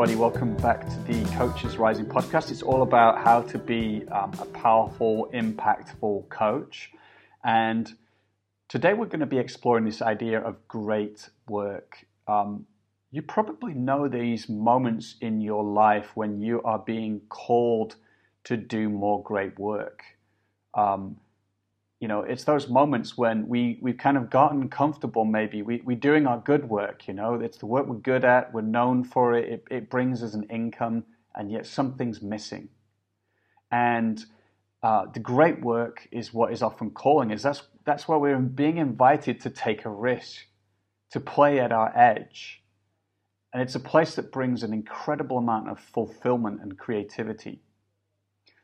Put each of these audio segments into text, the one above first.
everybody. Welcome back to the Coaches Rising podcast. It's all about how to be um, a powerful, impactful coach. And today we're going to be exploring this idea of great work. Um, you probably know these moments in your life when you are being called to do more great work. Um, you know, it's those moments when we, we've kind of gotten comfortable maybe. We, we're doing our good work, you know, it's the work we're good at, we're known for it, it, it brings us an income, and yet something's missing. And uh, the great work is what is often calling us. That's, that's why we're being invited to take a risk, to play at our edge. And it's a place that brings an incredible amount of fulfillment and creativity.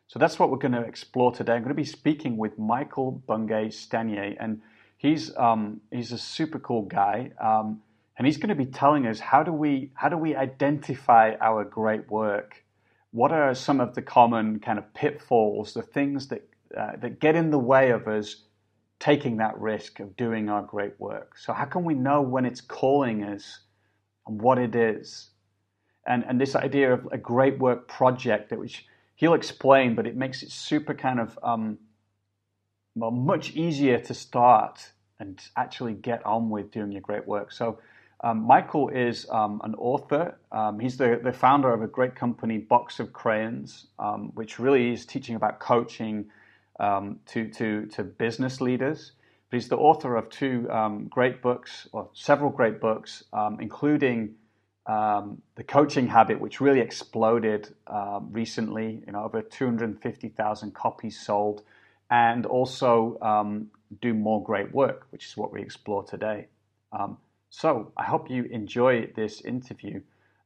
So that's what we're going to explore today. I'm going to be speaking with Michael Bungay Stanier, and he's um, he's a super cool guy, um, and he's going to be telling us how do we how do we identify our great work? What are some of the common kind of pitfalls, the things that uh, that get in the way of us taking that risk of doing our great work? So how can we know when it's calling us and what it is? And and this idea of a great work project that which he'll explain, but it makes it super kind of um, well, much easier to start and actually get on with doing your great work. So, um, Michael is um, an author. Um, he's the, the founder of a great company, Box of Crayons, um, which really is teaching about coaching um, to, to, to business leaders. But he's the author of two great books, or several great books, including um, the coaching habit, which really exploded um, recently, you know, over 250,000 copies sold, and also um, do more great work, which is what we explore today. Um, so I hope you enjoy this interview.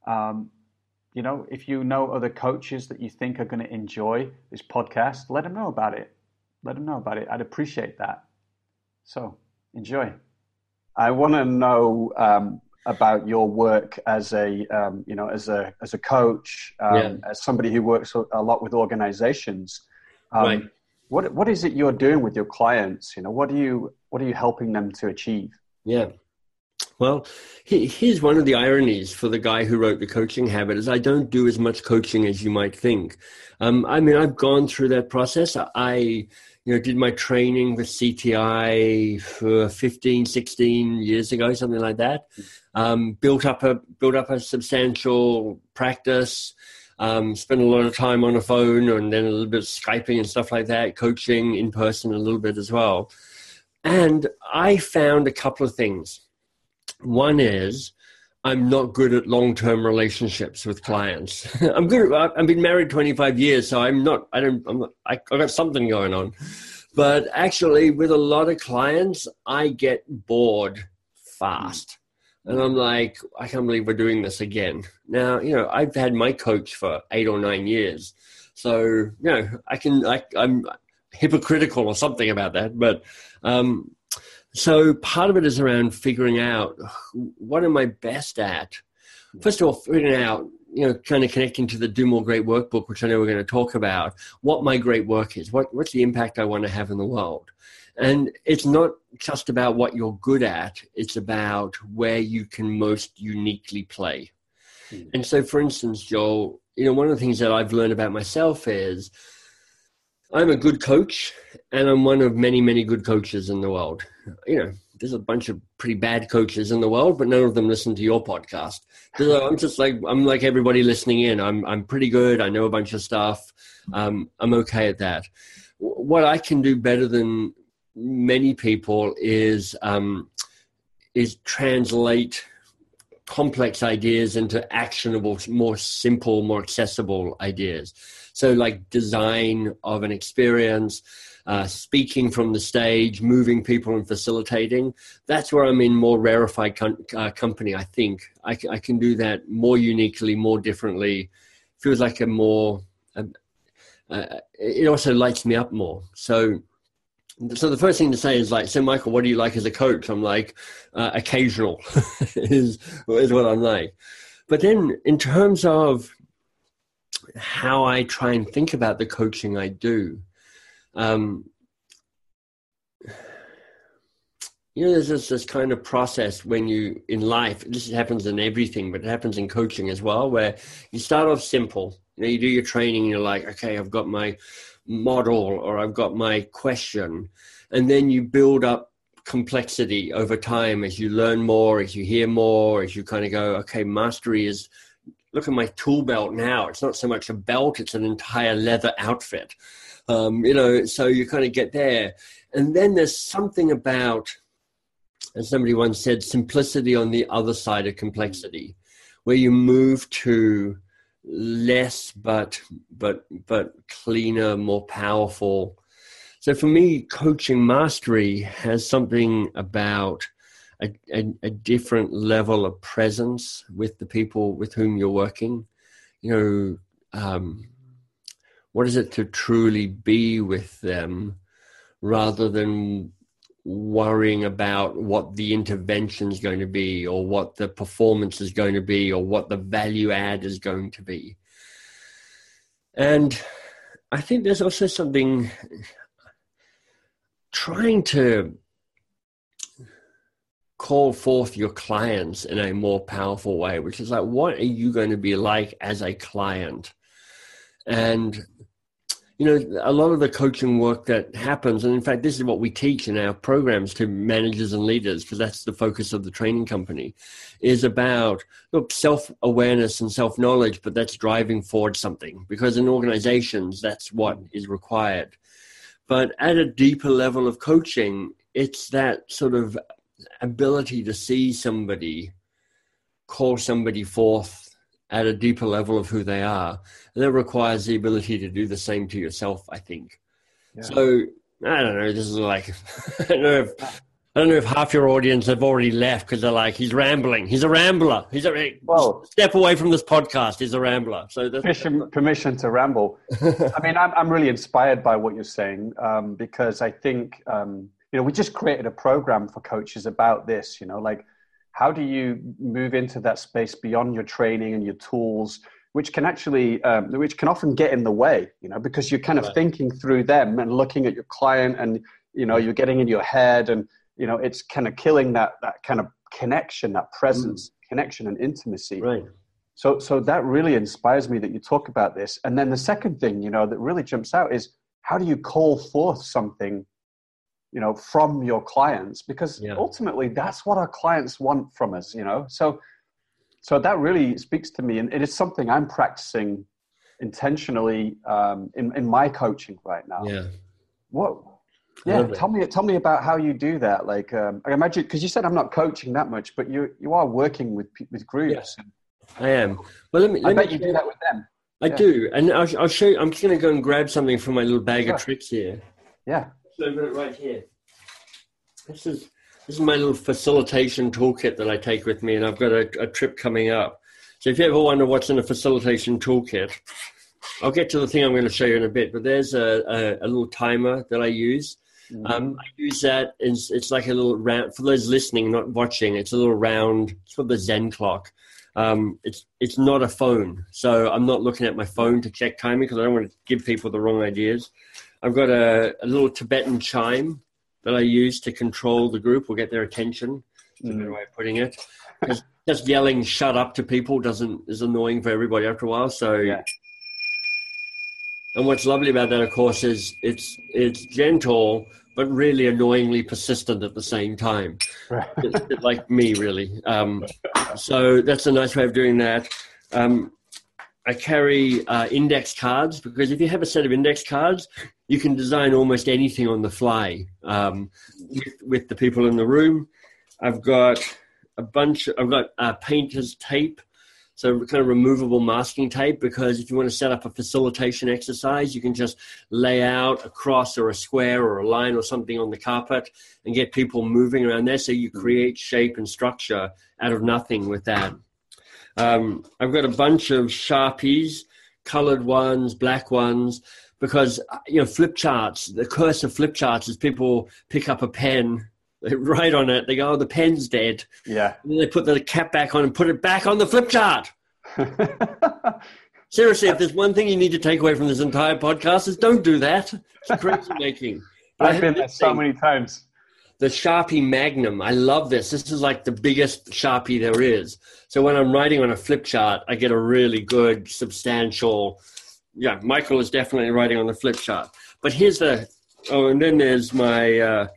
Um, you know, if you know other coaches that you think are going to enjoy this podcast, let them know about it. Let them know about it. I'd appreciate that. So enjoy. I want to know um, about your work as a um, you know as a as a coach, um, yeah. as somebody who works a lot with organizations. Um, right. What what is it you're doing with your clients? You know, what are you what are you helping them to achieve? Yeah. Well, here's one of the ironies for the guy who wrote the coaching habit is I don't do as much coaching as you might think. Um, I mean, I've gone through that process. I you know, did my training with CTI for 15, 16 years ago, something like that. Um, built up a built up a substantial practice. Um, spent a lot of time on the phone and then a little bit of Skyping and stuff like that, coaching in person a little bit as well. And I found a couple of things. One is I'm not good at long term relationships with clients. I'm good. At, I've been married 25 years, so I'm not. I don't. I'm I got something going on, but actually, with a lot of clients, I get bored fast, and I'm like, I can't believe we're doing this again. Now, you know, I've had my coach for eight or nine years, so you know, I can. I, I'm hypocritical or something about that, but um, so part of it is around figuring out what am I best at. First of all, figuring out, you know, kind of connecting to the Do More Great Workbook, which I know we're going to talk about, what my great work is, what, what's the impact I want to have in the world. And it's not just about what you're good at, it's about where you can most uniquely play. Mm. And so, for instance, Joel, you know, one of the things that I've learned about myself is I'm a good coach, and I'm one of many, many good coaches in the world. You know, there's a bunch of pretty bad coaches in the world, but none of them listen to your podcast. So I'm just like I'm like everybody listening in. I'm I'm pretty good. I know a bunch of stuff. Um, I'm okay at that. What I can do better than many people is um, is translate complex ideas into actionable, more simple, more accessible ideas. So, like design of an experience, uh, speaking from the stage, moving people and facilitating. That's where I'm in more rarefied com- uh, company. I think I, c- I can do that more uniquely, more differently. Feels like a more. Um, uh, it also lights me up more. So, so the first thing to say is like, so Michael, what do you like as a coach? I'm like, uh, occasional is is what I'm like. But then, in terms of how I try and think about the coaching I do. Um, you know, there's this, this kind of process when you in life. This happens in everything, but it happens in coaching as well, where you start off simple. You know, you do your training, and you're like, okay, I've got my model or I've got my question, and then you build up complexity over time as you learn more, as you hear more, as you kind of go, okay, mastery is. Look at my tool belt now. It's not so much a belt; it's an entire leather outfit. Um, you know, so you kind of get there, and then there's something about as somebody once said, simplicity on the other side of complexity, where you move to less but but but cleaner, more powerful. So for me, coaching mastery has something about a, a, a different level of presence with the people with whom you're working. You know, um, what is it to truly be with them rather than worrying about what the intervention is going to be or what the performance is going to be or what the value add is going to be. And I think there's also something trying to call forth your clients in a more powerful way, which is like, what are you going to be like as a client? And you know, a lot of the coaching work that happens, and in fact, this is what we teach in our programs to managers and leaders, because that's the focus of the training company, is about look self awareness and self knowledge, but that's driving forward something. Because in organizations, that's what is required. But at a deeper level of coaching, it's that sort of ability to see somebody, call somebody forth at a deeper level of who they are. And that requires the ability to do the same to yourself, I think. Yeah. So I don't know. This is like I don't know if I don't know if half your audience have already left because they're like, he's rambling. He's a rambler. He's a well, step away from this podcast. He's a rambler. So permission, permission to ramble. I mean, I'm I'm really inspired by what you're saying um, because I think um, you know we just created a program for coaches about this. You know, like how do you move into that space beyond your training and your tools which can actually um, which can often get in the way you know because you're kind of right. thinking through them and looking at your client and you know you're getting in your head and you know it's kind of killing that that kind of connection that presence mm. connection and intimacy right so so that really inspires me that you talk about this and then the second thing you know that really jumps out is how do you call forth something you know from your clients because yeah. ultimately that's what our clients want from us you know? So so that really speaks to me and it is something i'm practicing intentionally um, in, in my coaching right now. Yeah. What yeah tell me tell me about how you do that like um, i imagine because you said i'm not coaching that much but you you are working with with groups. Yeah, i am. Well let me let i bet me, you do that with them. I yeah. do and I'll, I'll show you i'm just going to go and grab something from my little bag sure. of tricks here. Yeah so I've got it right here. This is this is my little facilitation toolkit that I take with me, and I've got a, a trip coming up. So if you ever wonder what's in a facilitation toolkit, I'll get to the thing I'm going to show you in a bit. But there's a, a, a little timer that I use. Mm-hmm. Um, I use that. It's, it's like a little round for those listening, not watching. It's a little round. It's called the Zen clock. Um, it's it's not a phone, so I'm not looking at my phone to check timing because I don't want to give people the wrong ideas. I've got a, a little Tibetan chime that I use to control the group or get their attention. Mm. a way of putting it. Just yelling "shut up" to people doesn't is annoying for everybody after a while. So, yeah. and what's lovely about that, of course, is it's it's gentle but really annoyingly persistent at the same time. It's like me, really. Um, so that's a nice way of doing that. Um, I carry uh, index cards because if you have a set of index cards, you can design almost anything on the fly um, with, with, the people in the room. I've got a bunch. I've got uh, painter's tape, so kind of removable masking tape. Because if you want to set up a facilitation exercise, you can just lay out a cross or a square or a line or something on the carpet and get people moving around there. So you create shape and structure out of nothing with that. Um, I've got a bunch of Sharpies, colored ones, black ones, because, you know, flip charts, the curse of flip charts is people pick up a pen, they write on it, they go, oh, the pen's dead. Yeah. And then they put the cap back on and put it back on the flip chart. Seriously, if there's one thing you need to take away from this entire podcast is don't do that. It's crazy making. I've been there so many times. The Sharpie Magnum. I love this. This is like the biggest Sharpie there is. So when I'm writing on a flip chart, I get a really good, substantial. Yeah, Michael is definitely writing on the flip chart. But here's the. Oh, and then there's my uh,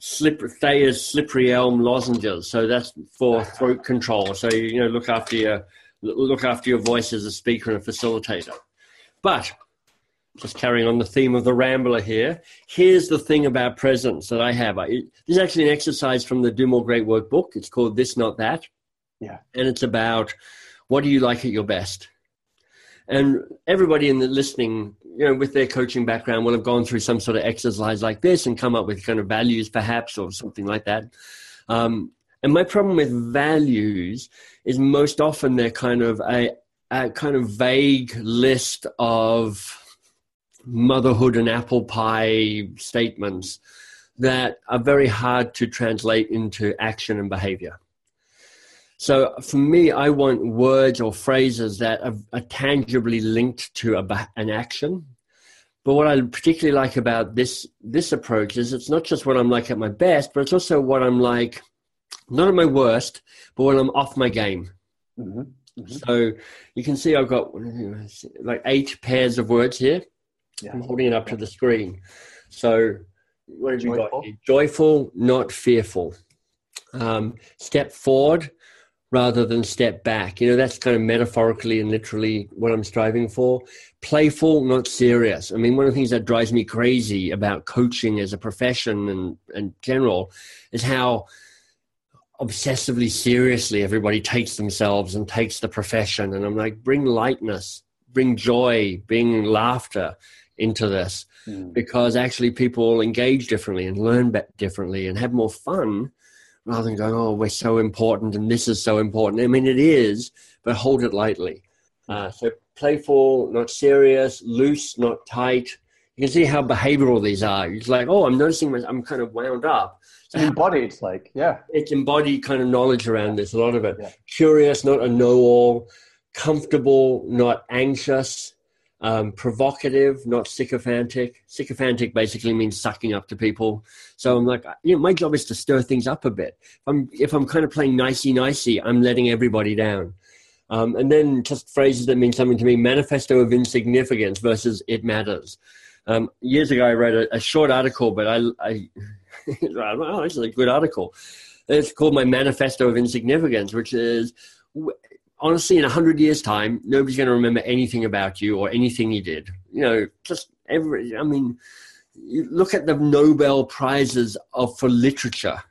slip, Thayer's slippery elm lozenges. So that's for throat control. So you know, look after your look after your voice as a speaker and a facilitator. But just carrying on the theme of the rambler here, here's the thing about presence that I have. I, this is actually an exercise from the Do More Great Work book. It's called This Not That. Yeah. And it's about what do you like at your best? And everybody in the listening, you know, with their coaching background will have gone through some sort of exercise like this and come up with kind of values perhaps or something like that. Um, and my problem with values is most often they're kind of a, a kind of vague list of motherhood and apple pie statements that are very hard to translate into action and behavior. So for me, I want words or phrases that are, are tangibly linked to a, an action. But what I particularly like about this this approach is it's not just what I'm like at my best, but it's also what I'm like not at my worst, but when I'm off my game. Mm-hmm. Mm-hmm. So you can see I've got like eight pairs of words here. Yeah. I'm holding it up to the screen. So, what have you got? Joyful, not fearful. Um, step forward rather than step back. You know, that's kind of metaphorically and literally what I'm striving for. Playful, not serious. I mean, one of the things that drives me crazy about coaching as a profession and, and general is how obsessively seriously everybody takes themselves and takes the profession. And I'm like, bring lightness, bring joy, bring laughter into this mm. because actually people engage differently and learn differently and have more fun rather than going, oh, we're so important and this is so important. I mean, it is, but hold it lightly. Uh, so playful, not serious, loose, not tight. You can see how behavioral these are. It's like, oh, I'm noticing my, I'm kind of wound up. So embodied, like, yeah. It's embodied kind of knowledge around this, a lot of it. Yeah. Curious, not a know all. Comfortable, not anxious um, provocative, not sycophantic. Sycophantic basically means sucking up to people. So I'm like, you know, my job is to stir things up a bit. If I'm, if I'm kind of playing nicey nicey, I'm letting everybody down. Um, and then just phrases that mean something to me manifesto of insignificance versus it matters. Um, years ago, I wrote a, a short article, but I, I oh, this is a good article. It's called My Manifesto of Insignificance, which is honestly, in a hundred years' time, nobody's going to remember anything about you or anything you did. You know, just every. I mean, you look at the Nobel prizes of for literature.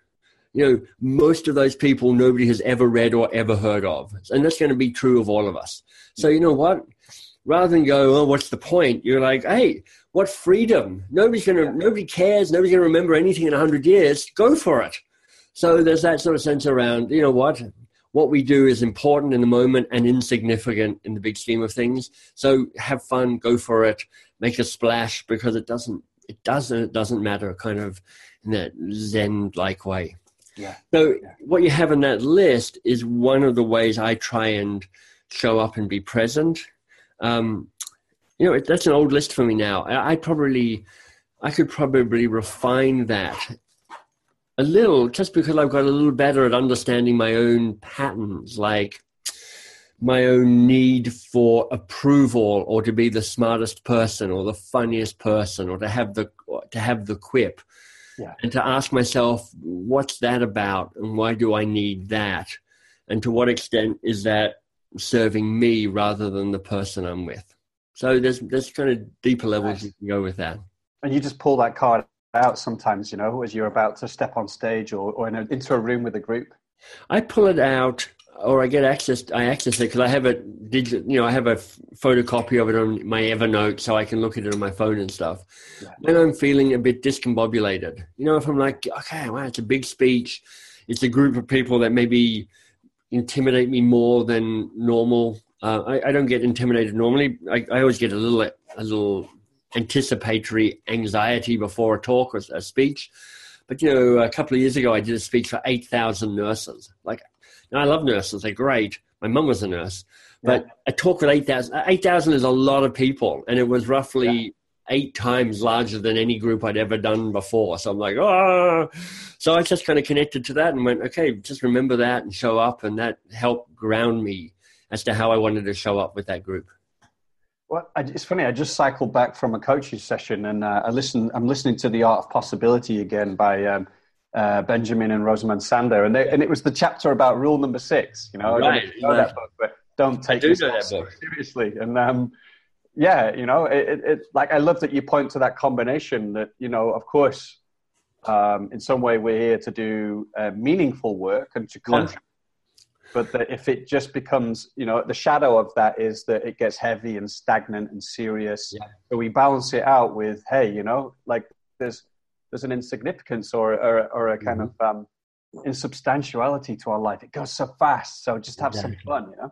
You know, most of those people nobody has ever read or ever heard of, and that's going to be true of all of us. So you know what? Rather than go, oh, what's the point? You're like, hey, what freedom? Nobody's going to, nobody cares. Nobody's going to remember anything in a hundred years. Go for it. So there's that sort of sense around, you know what? What we do is important in the moment and insignificant in the big scheme of things. So have fun, go for it, make a splash because it doesn't it doesn't it doesn't matter kind of in that zen like way. Yeah. So yeah. what you have in that list is one of the ways I try and show up and be present. Um, you know, that's an old list for me now. I, I probably I could probably refine that a little just because I've got a little better at understanding my own patterns, like my own need for approval or to be the smartest person or the funniest person or to have the to have the quip. Yeah. And to ask myself, what's that about and why do I need that? And to what extent is that serving me rather than the person I'm with? So there's there's kind of deeper levels nice. you can go with that. And you just pull that card out sometimes, you know, as you're about to step on stage or, or in a, into a room with a group? I pull it out or I get access. I access it because I have a digital, you know, I have a photocopy of it on my Evernote, so I can look at it on my phone and stuff. Yeah. When I'm feeling a bit discombobulated, you know, if I'm like, okay, wow, it's a big speech, it's a group of people that maybe intimidate me more than normal. Uh, I, I, don't get intimidated normally. I, I always get a little, a little anticipatory anxiety before a talk or a speech. But you know, a couple of years ago, I did a speech for eight thousand nurses. Like, I love nurses; they're great. My mum was a nurse, but yeah. a talk with 8,000 uh, 8,000 is a lot of people, and it was roughly eight times larger than any group I'd ever done before. So I'm like, oh. So I just kind of connected to that and went, okay, just remember that and show up. And that helped ground me as to how I wanted to show up with that group. Well, it's funny. I just cycled back from a coaching session, and uh, I listen. I'm listening to the Art of Possibility again by um, uh, Benjamin and Rosamund Zander, and they, and it was the chapter about rule number six. You know, right, I don't know that book, but don't take do this seriously. And um, yeah, you know, it, it, it, like I love that you point to that combination. That you know, of course, um, in some way we're here to do uh, meaningful work and to contribute. But that if it just becomes you know the shadow of that is that it gets heavy and stagnant and serious yeah. so we balance it out with hey you know like there's there's an insignificance or or, or a kind mm-hmm. of um, insubstantiality to our life it goes so fast so just have exactly. some fun you know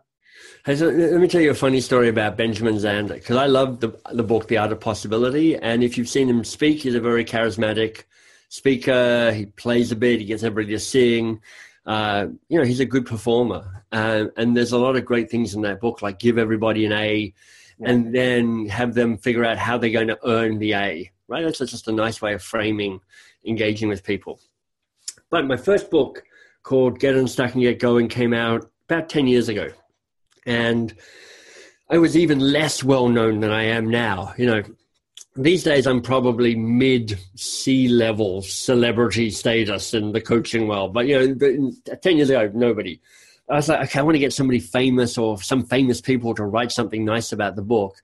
Hey, so let me tell you a funny story about Benjamin Zander because I love the the book The Art of Possibility, and if you've seen him speak, he's a very charismatic speaker. He plays a bit, he gets everybody to sing uh, you know, he's a good performer. Uh, and there's a lot of great things in that book, like give everybody an A yeah. and then have them figure out how they're going to earn the A, right? That's just a nice way of framing engaging with people. But my first book called Get Unstuck and Get Going came out about 10 years ago. And I was even less well known than I am now. You know, these days I'm probably mid C level celebrity status in the coaching world. But you know, ten years ago, nobody. I was like, okay, I want to get somebody famous or some famous people to write something nice about the book.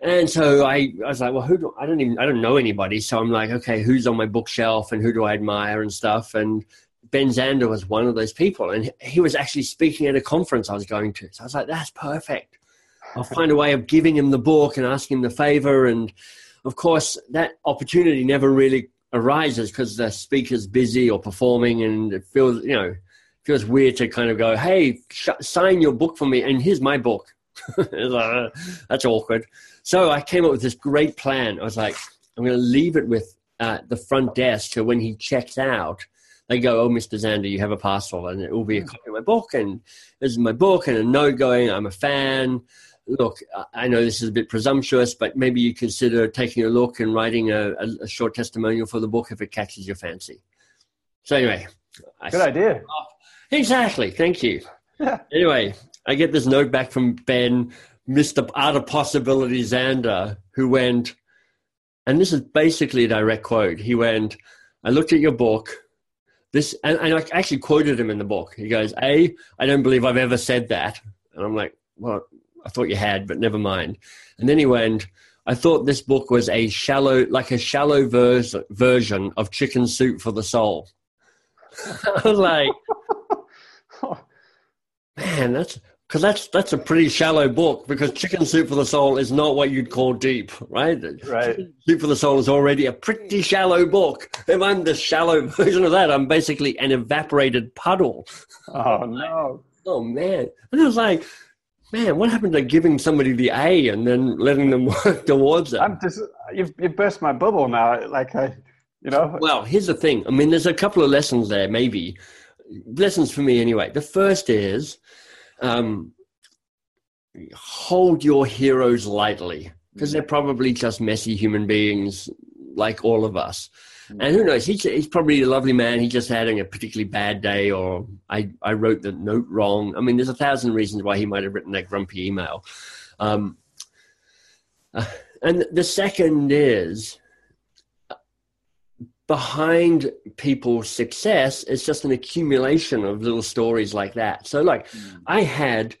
And so I, I was like, well, who do I don't even I don't know anybody. So I'm like, okay, who's on my bookshelf and who do I admire and stuff. And Ben Zander was one of those people, and he was actually speaking at a conference I was going to. So I was like, that's perfect. I'll find a way of giving him the book and asking him the favor. And of course, that opportunity never really arises because the speaker's busy or performing, and it feels, you know, feels weird to kind of go, "Hey, sh- sign your book for me," and here's my book. like, that's awkward. So I came up with this great plan. I was like, I'm going to leave it with uh, the front desk so when he checks out, they go, "Oh, Mr. Zander, you have a parcel, and it will be a hmm. copy of my book, and this is my book, and a note going, I'm a fan." Look, I know this is a bit presumptuous, but maybe you consider taking a look and writing a, a short testimonial for the book if it catches your fancy. So anyway, good idea. Exactly. Thank you. anyway, I get this note back from Ben, Mr. Art of Possibility Zander, who went, and this is basically a direct quote. He went, I looked at your book. This, and, and I actually quoted him in the book. He goes, A, I don't believe I've ever said that. And I'm like, well, I thought you had, but never mind. And then he went, I thought this book was a shallow, like a shallow vers- version of Chicken Soup for the Soul. I was like, man, that's because that's that's a pretty shallow book because Chicken Soup for the Soul is not what you'd call deep, right? Right. Chicken Soup for the Soul is already a pretty shallow book. If I'm the shallow version of that, I'm basically an evaporated puddle. Oh no. Oh man. And I was like, man, what happened to giving somebody the A and then letting them work towards it? I'm just you've you've burst my bubble now. Like I, you know. Well, here's the thing. I mean, there's a couple of lessons there. Maybe lessons for me anyway. The first is, um, hold your heroes lightly because they're probably just messy human beings like all of us. And who knows? He's, he's probably a lovely man. He's just having a particularly bad day, or I, I wrote the note wrong. I mean, there's a thousand reasons why he might have written that grumpy email. Um, uh, and the second is behind people's success is just an accumulation of little stories like that. So, like, mm. I had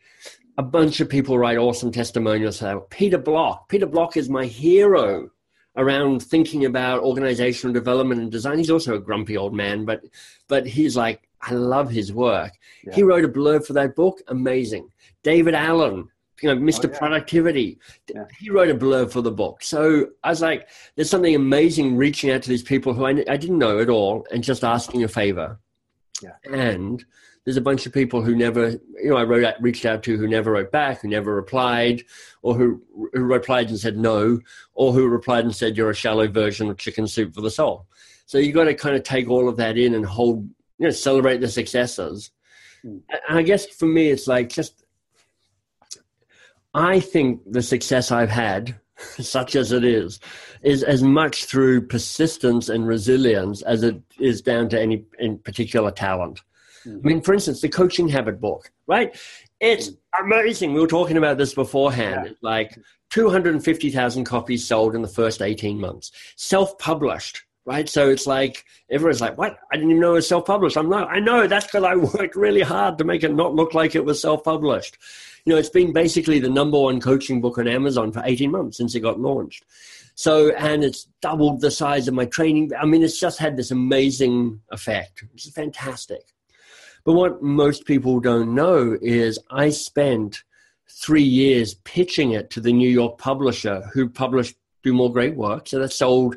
a bunch of people write awesome testimonials. Peter Block. Peter Block is my hero around thinking about organizational development and design. He's also a grumpy old man, but but he's like, I love his work. Yeah. He wrote a blurb for that book, amazing. David Allen, you know, Mr. Oh, yeah. Productivity, yeah. he wrote a blurb for the book. So I was like, there's something amazing reaching out to these people who I, I didn't know at all and just asking a favor. Yeah. And there's a bunch of people who never, you know, I wrote out, reached out to who never wrote back, who never replied, or who, who replied and said no, or who replied and said you're a shallow version of chicken soup for the soul. So you got to kind of take all of that in and hold, you know, celebrate the successes. Mm. And I guess for me, it's like just, I think the success I've had such as it is, is as much through persistence and resilience as it is down to any in particular talent. Mm-hmm. I mean, for instance, the coaching habit book, right? It's amazing. We were talking about this beforehand. Yeah. like 250,000 copies sold in the first 18 months, self published, right? So it's like everyone's like, "What? I didn't even know it was self-published." I'm like, "I know. That's because I worked really hard to make it not look like it was self-published." You know, it's been basically the number one coaching book on Amazon for 18 months since it got launched. So, and it's doubled the size of my training. I mean, it's just had this amazing effect. It's fantastic. But what most people don't know is I spent three years pitching it to the New York publisher who published Do More Great Work. So that sold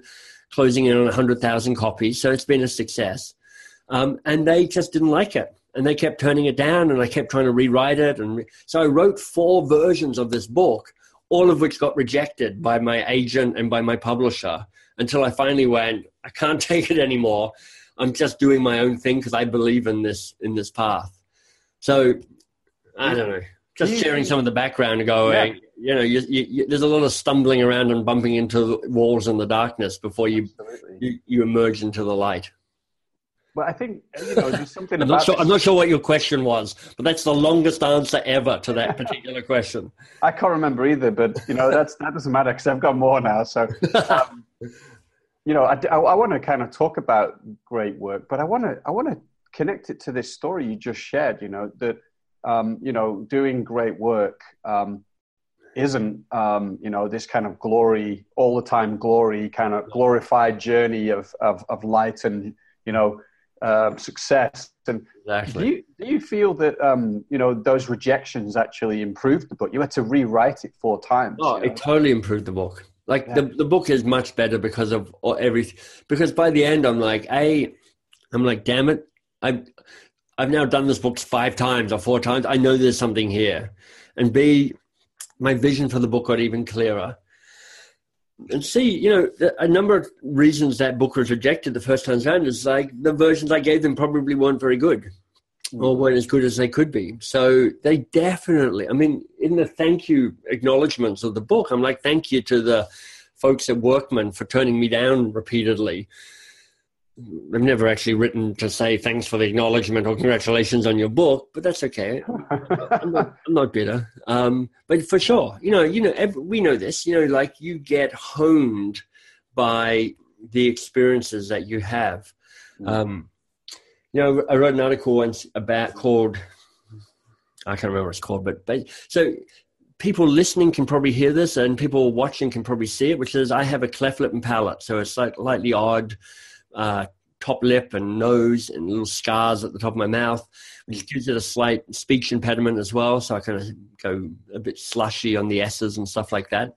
closing in on 100,000 copies. So it's been a success. Um, and they just didn't like it. And they kept turning it down, and I kept trying to rewrite it. And re- so I wrote four versions of this book, all of which got rejected by my agent and by my publisher until I finally went, I can't take it anymore. I'm just doing my own thing because I believe in this in this path. So I don't know just sharing some of the background and going, yeah. you know, you, you, there's a lot of stumbling around and bumping into walls in the darkness before you, you, you emerge into the light. Well, I think you know there's something. I'm, not sure, I'm not sure what your question was, but that's the longest answer ever to that particular question. I can't remember either, but you know that's that doesn't matter because I've got more now. So, um, you know, I, I, I want to kind of talk about great work, but I want to I want to connect it to this story you just shared. You know that um, you know, doing great work um, isn't, um, you know, this kind of glory, all the time glory, kind of glorified journey of, of, of light and, you know, uh, success. And exactly. do, you, do you feel that, um, you know, those rejections actually improved the book? You had to rewrite it four times. Oh, you know? it totally improved the book. Like yeah. the, the book is much better because of everything. Because by the end, I'm like, A, I'm like, damn it. I I've now done this book five times or four times. I know there's something here. And B, my vision for the book got even clearer. And C, you know, a number of reasons that book was rejected the first time around is like the versions I gave them probably weren't very good or weren't as good as they could be. So they definitely, I mean, in the thank you acknowledgments of the book, I'm like, thank you to the folks at Workman for turning me down repeatedly I've never actually written to say thanks for the acknowledgement or congratulations on your book, but that's okay. I'm, not, I'm not bitter. Um, but for sure, you know, you know, every, we know this. You know, like you get honed by the experiences that you have. Mm. Um, you know, I wrote an article once about called I can't remember what it's called, but, so people listening can probably hear this, and people watching can probably see it, which is I have a cleft lip and palate, so it's like slightly odd uh, top lip and nose and little scars at the top of my mouth, which gives it a slight speech impediment as well. So I kind of go a bit slushy on the S's and stuff like that.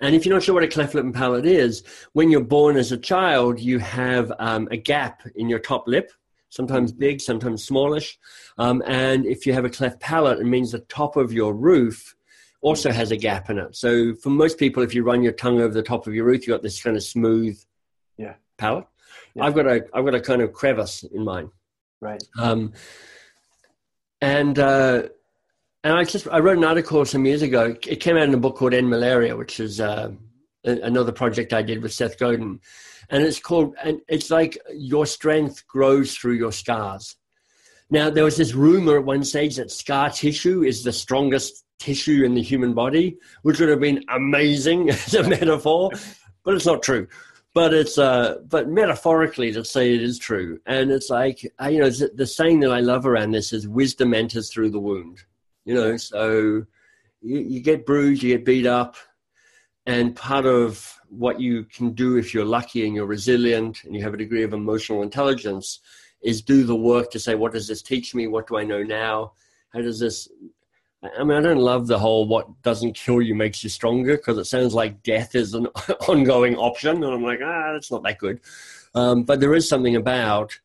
And if you're not sure what a cleft lip and palate is, when you're born as a child, you have um, a gap in your top lip, sometimes big, sometimes smallish. Um, and if you have a cleft palate, it means the top of your roof also has a gap in it. So for most people, if you run your tongue over the top of your roof, you've got this kind of smooth yeah. palate. Yeah. I've got a I've got a kind of crevice in mine. Right. Um, and uh, and I just I wrote an article some years ago. It came out in a book called End Malaria, which is uh, another project I did with Seth Godin, and it's called and it's like your strength grows through your scars. Now there was this rumor at one stage that scar tissue is the strongest tissue in the human body, which would have been amazing as a metaphor, but it's not true but it's uh but metaphorically to say it is true and it's like you know the saying that i love around this is wisdom enters through the wound you know so you, you get bruised you get beat up and part of what you can do if you're lucky and you're resilient and you have a degree of emotional intelligence is do the work to say what does this teach me what do i know now how does this I mean, I don't love the whole what doesn't kill you makes you stronger because it sounds like death is an ongoing option. And I'm like, ah, that's not that good. Um, but there is something about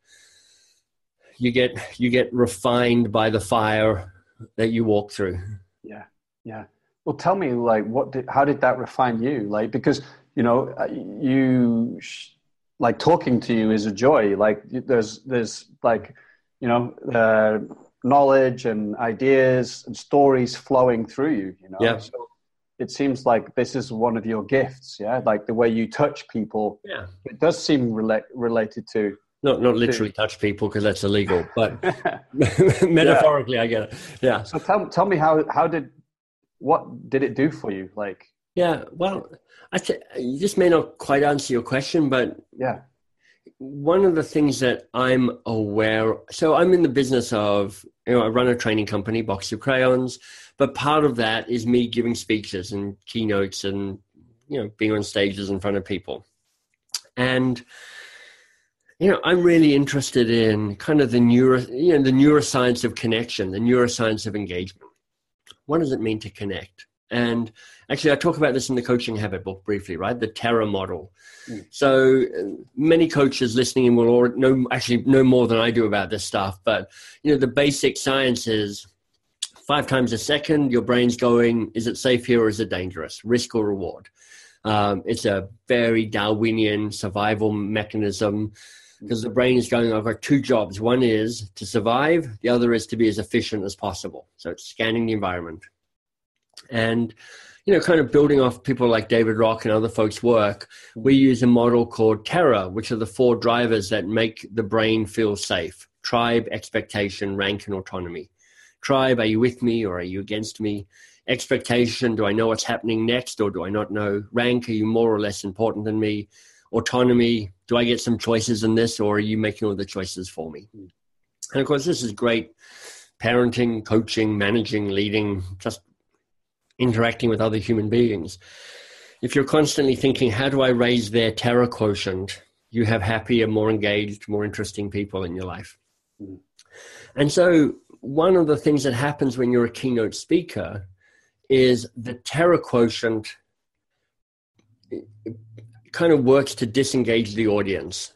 you get you get refined by the fire that you walk through. Yeah, yeah. Well, tell me, like, what did how did that refine you? Like, because you know, uh, you like talking to you is a joy. Like, there's there's like, you know. Uh, knowledge and ideas and stories flowing through you. You know, yeah. so it seems like this is one of your gifts. Yeah, like the way you touch people. Yeah, it does seem rela- related to. Not not literally to, touch people because that's illegal, but metaphorically, yeah. I get it. Yeah. So tell tell me how how did what did it do for you? Like. Yeah. Well, I th- this may not quite answer your question, but yeah one of the things that I'm aware, so I'm in the business of, you know, I run a training company, Box of Crayons, but part of that is me giving speeches and keynotes and, you know, being on stages in front of people. And, you know, I'm really interested in kind of the neuro, you know, the neuroscience of connection, the neuroscience of engagement. What does it mean to connect? And actually, I talk about this in the Coaching Habit book briefly, right? The TERA model. Mm. So uh, many coaches listening in will already know, actually know more than I do about this stuff. But you know, the basic science is five times a second, your brain's going, is it safe here or is it dangerous? Risk or reward? Um, it's a very Darwinian survival mechanism because the brain is going, I've two jobs. One is to survive, the other is to be as efficient as possible. So it's scanning the environment. And, you know, kind of building off people like David Rock and other folks' work, we use a model called TERA, which are the four drivers that make the brain feel safe tribe, expectation, rank, and autonomy. Tribe, are you with me or are you against me? Expectation, do I know what's happening next or do I not know? Rank, are you more or less important than me? Autonomy, do I get some choices in this or are you making all the choices for me? And of course, this is great parenting, coaching, managing, leading, just interacting with other human beings. If you're constantly thinking, how do I raise their terror quotient? You have happier, more engaged, more interesting people in your life. And so, one of the things that happens when you're a keynote speaker is the terror quotient kind of works to disengage the audience.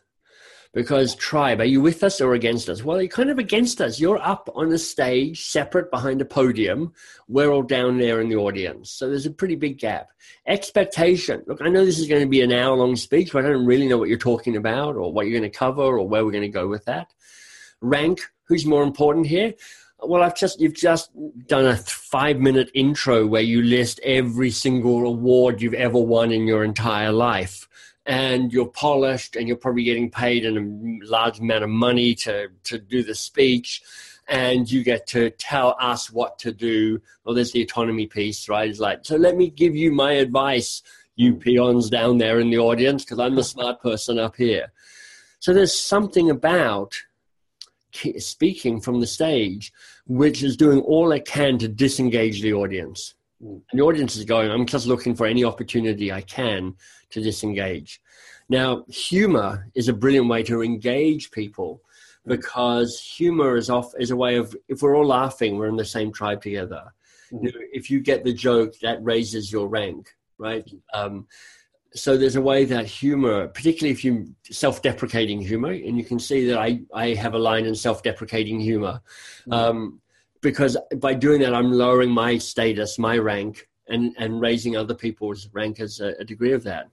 Because tribe are you with us or against us? Well you're kind of against us. You're up on a stage separate behind a podium. We're all down there in the audience. So there's a pretty big gap. Expectation. Look i know this is going to be an hour long speech but i don't really know what you're talking about or what you're going to cover or where we're going to go with that. Rank who's more important here? Well i've just you've just done a five minute intro where you list every single award you've ever won in your entire life and you're polished and you're probably getting paid in a large amount of money to, to do the speech and you get to tell us what to do. Well, there's the autonomy piece, right? It's like, so let me give you my advice, you mm. peons down there in the audience, because I'm the smart person up here. So there's something about speaking from the stage which is doing all it can to disengage the audience. And the audience is going, I'm just looking for any opportunity I can to disengage. Now, humor is a brilliant way to engage people because humor is off is a way of if we're all laughing, we're in the same tribe together. Mm-hmm. You know, if you get the joke, that raises your rank, right? Um, so there's a way that humor, particularly if you self-deprecating humor, and you can see that I, I have a line in self-deprecating humor, mm-hmm. um, because by doing that, I'm lowering my status, my rank, and and raising other people's rank as a, a degree of that.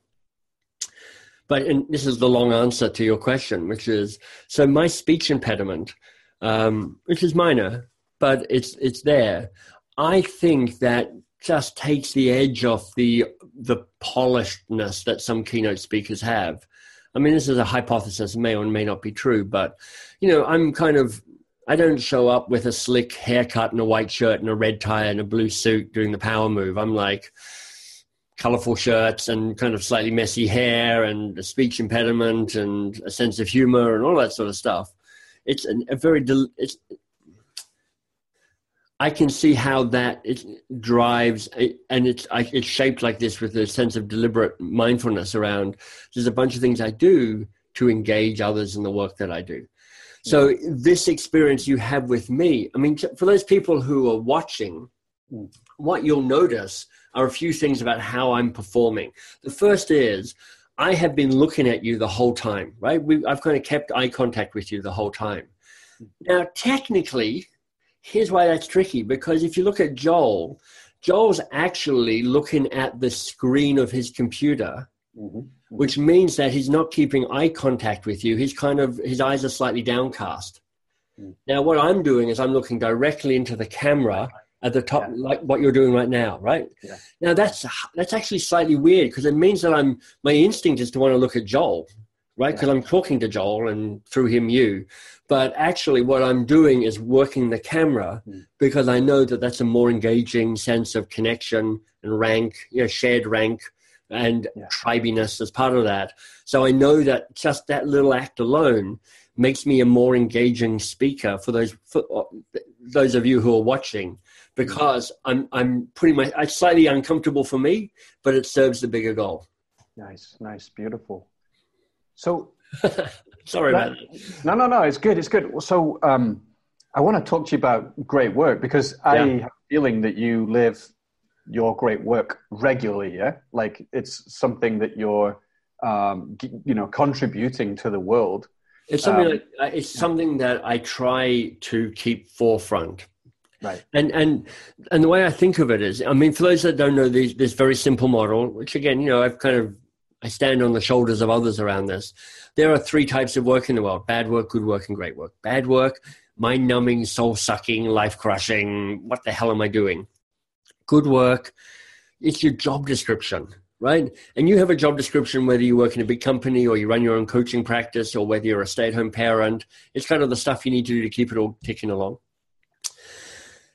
But and this is the long answer to your question, which is so my speech impediment, um, which is minor, but it's it's there. I think that just takes the edge off the the polishedness that some keynote speakers have. I mean, this is a hypothesis, may or may not be true, but you know, I'm kind of I don't show up with a slick haircut and a white shirt and a red tie and a blue suit doing the power move. I'm like colorful shirts and kind of slightly messy hair and a speech impediment and a sense of humor and all that sort of stuff. It's a, a very del- it's I can see how that it drives, and it's it's shaped like this with a sense of deliberate mindfulness around. There's a bunch of things I do to engage others in the work that I do. So this experience you have with me, I mean, for those people who are watching, mm. what you'll notice are a few things about how I'm performing. The first is I have been looking at you the whole time, right? We, I've kind of kept eye contact with you the whole time. Mm. Now, technically, here's why that's tricky because if you look at Joel, Joel's actually looking at the screen of his computer. Mm-hmm which means that he's not keeping eye contact with you. He's kind of his eyes are slightly downcast. Mm. Now, what I'm doing is I'm looking directly into the camera at the top, yeah. like what you're doing right now, right? Yeah. Now that's that's actually slightly weird because it means that I'm my instinct is to want to look at Joel, right? Because yeah. I'm talking to Joel and through him you, but actually what I'm doing is working the camera mm. because I know that that's a more engaging sense of connection and rank, you know, shared rank and yeah. tribiness as part of that. So I know that just that little act alone makes me a more engaging speaker for those for uh, those of you who are watching because I'm I'm pretty much it's slightly uncomfortable for me, but it serves the bigger goal. Nice, nice, beautiful. So sorry that, about that. No, no, no. It's good. It's good. So um, I want to talk to you about great work because I have a feeling that you live your great work regularly. Yeah, like it's something that you're um, you know contributing to the world. It's something. Um, like, uh, it's something that I try to keep forefront. Right. And and and the way I think of it is, I mean, for those that don't know this, this very simple model, which again, you know, I've kind of I stand on the shoulders of others around this. There are three types of work in the world: bad work, good work, and great work. Bad work, mind-numbing, soul-sucking, life-crushing. What the hell am I doing? Good work, it's your job description right? And you have a job description whether you work in a big company or you run your own coaching practice or whether you're a stay at home parent. It's kind of the stuff you need to do to keep it all ticking along.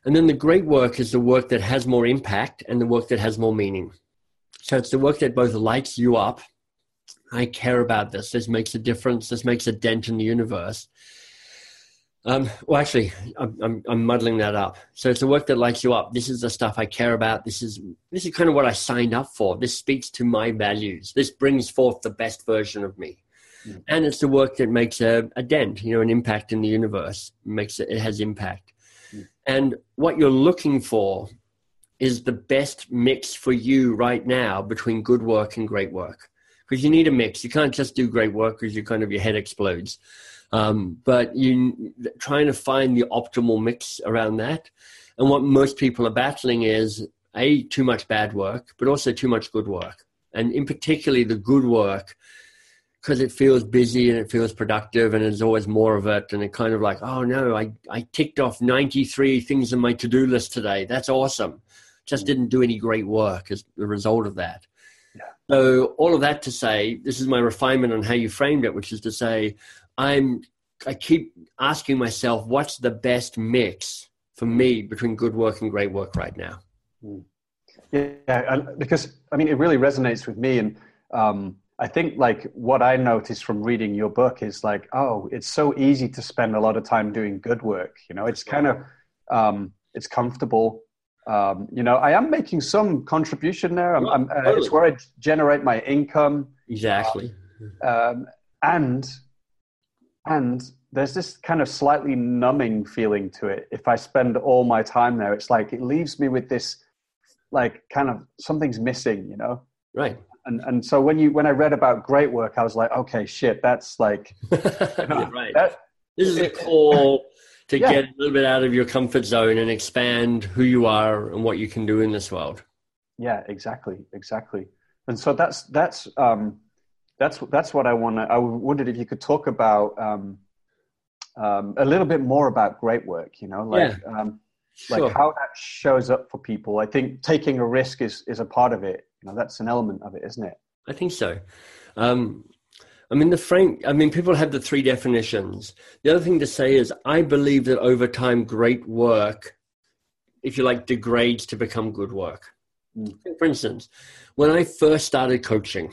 And then the great work is the work that has more impact and the work that has more meaning. So it's the work that both lights you up. I care about this. This makes a difference. This makes a dent in the universe. Um, well, actually, I'm, I'm, I'm, muddling that up. So it's the work that lights you up. This is the stuff I care about. This is this is kind of what I signed up for. This speaks to my values. This brings forth the best version of me, mm. and it's the work that makes a, a, dent, you know, an impact in the universe. It makes it, it has impact. Mm. And what you're looking for is the best mix for you right now between good work and great work, because you need a mix. You can't just do great work because you kind of your head explodes. Um, but you trying to find the optimal mix around that. And what most people are battling is a too much bad work, but also too much good work. And in particularly the good work, because it feels busy and it feels productive and there's always more of it. And it kind of like, oh no, I, I ticked off 93 things on my to do list today. That's awesome. Just didn't do any great work as the result of that. Yeah. So, all of that to say, this is my refinement on how you framed it, which is to say, I'm I keep asking myself, what's the best mix for me between good work and great work right now? Hmm. Yeah, because I mean, it really resonates with me, and um, I think like what I noticed from reading your book is like, oh, it's so easy to spend a lot of time doing good work. You know, it's kind of um, it's comfortable. Um, you know, I am making some contribution there. I'm, I'm, uh, it's where I generate my income. Exactly. Um, and and there's this kind of slightly numbing feeling to it. If i spend all my time there it's like it leaves me with this like kind of something's missing you know? Right. And and so when you when i read about great work i was like okay shit that's like you know, right. that, this is a call to yeah. get a little bit out of your comfort zone and expand who you are and what you can do in this world. Yeah exactly exactly. And so that's that's um that's that's what I want to. I wondered if you could talk about um, um, a little bit more about great work. You know, like yeah. um, sure. like how that shows up for people. I think taking a risk is is a part of it. You know, that's an element of it, isn't it? I think so. Um, I mean, the frame. I mean, people have the three definitions. The other thing to say is, I believe that over time, great work, if you like, degrades to become good work. Mm. For instance, when I first started coaching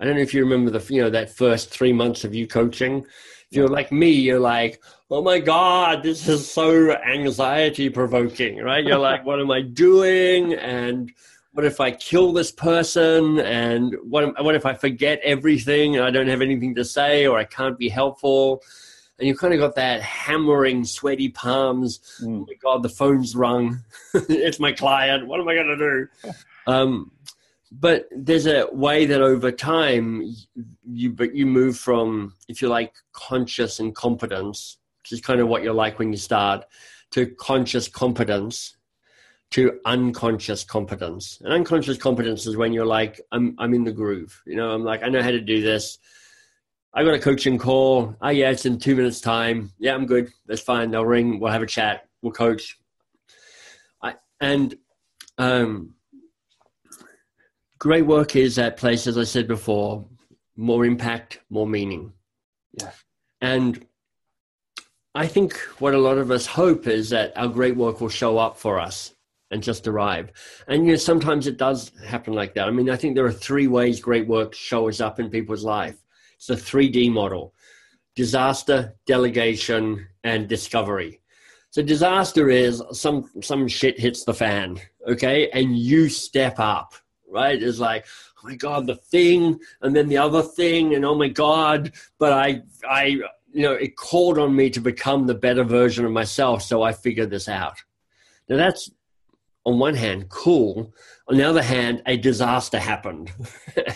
I don't know if you remember the you know that first three months of you coaching. If you're like me, you're like, oh my god, this is so anxiety provoking, right? You're like, what am I doing? And what if I kill this person? And what what if I forget everything and I don't have anything to say or I can't be helpful? And you kind of got that hammering, sweaty palms. Mm. Oh my god, the phone's rung. it's my client. What am I going to do? Um, but there's a way that over time you but you move from if you like conscious and competence which is kind of what you're like when you start to conscious competence to unconscious competence. And unconscious competence is when you're like i'm i'm in the groove. You know i'm like i know how to do this. I got a coaching call. Oh yeah it's in two minutes time. Yeah i'm good. That's fine. They'll ring. We'll have a chat. We'll coach. I, and um, great work is that place, as I said before, more impact, more meaning. Yeah. And I think what a lot of us hope is that our great work will show up for us and just arrive. And you know, sometimes it does happen like that. I mean, I think there are three ways great work shows up in people's life. It's the 3D model disaster, delegation, and discovery. So disaster is some some shit hits the fan, okay, and you step up, right? It's like, oh my god, the thing, and then the other thing, and oh my god, but I I you know it called on me to become the better version of myself, so I figured this out. Now that's on one hand cool. On the other hand a disaster happened.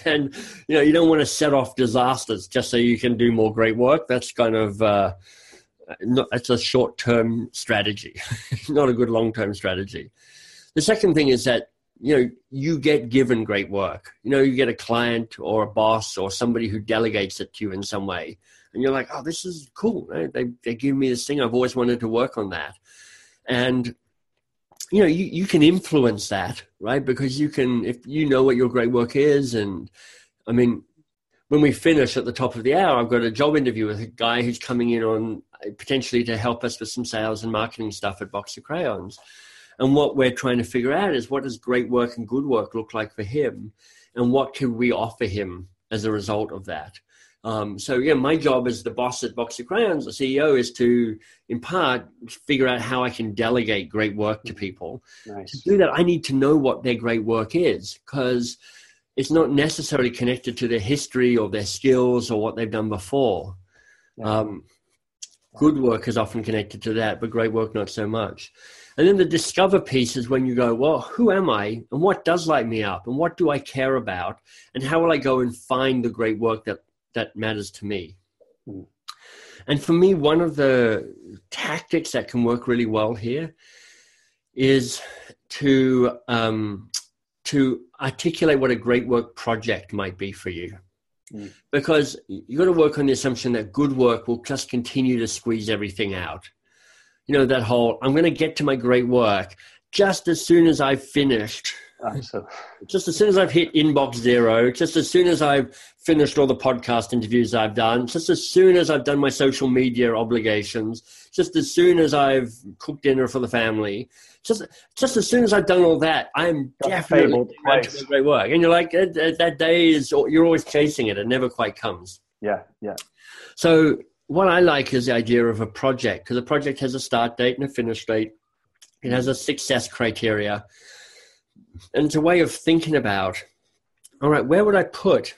And you know you don't want to set off disasters just so you can do more great work. That's kind of uh, not, that's a short term strategy not a good long term strategy. The second thing is that you know you get given great work. You know you get a client or a boss or somebody who delegates it to you in some way. And you're like oh this is cool. They, they give me this thing. I've always wanted to work on that. And you know you, you can influence that right? Because you can if you know what your great work is and i mean when we finish at the top of the hour i've got a job interview with a guy who's coming in on potentially to help us with some sales and marketing stuff at box of crayons and what we're trying to figure out is what does great work and good work look like for him and what can we offer him as a result of that um, so yeah, my job as the boss at Box of Crayons, the CEO, is to, in part, figure out how I can delegate great work to people. Nice. To do that, I need to know what their great work is because it's not necessarily connected to their history or their skills or what they've done before. Yeah. Um, good work is often connected to that, but great work not so much. And then the discover piece is when you go, well, who am I and what does light me up and what do I care about and how will I go and find the great work that that matters to me. Mm. And for me, one of the tactics that can work really well here is to um, to articulate what a great work project might be for you. Mm. Because you've got to work on the assumption that good work will just continue to squeeze everything out. You know, that whole, I'm going to get to my great work just as soon as I've finished so. Just as soon as I've hit inbox zero, just as soon as I've finished all the podcast interviews I've done, just as soon as I've done my social media obligations, just as soon as I've cooked dinner for the family, just just as soon as I've done all that, I'm That's definitely doing great work. And you're like, that, that day is you're always chasing it; it never quite comes. Yeah, yeah. So what I like is the idea of a project because a project has a start date and a finish date. It has a success criteria. And it's a way of thinking about all right where would i put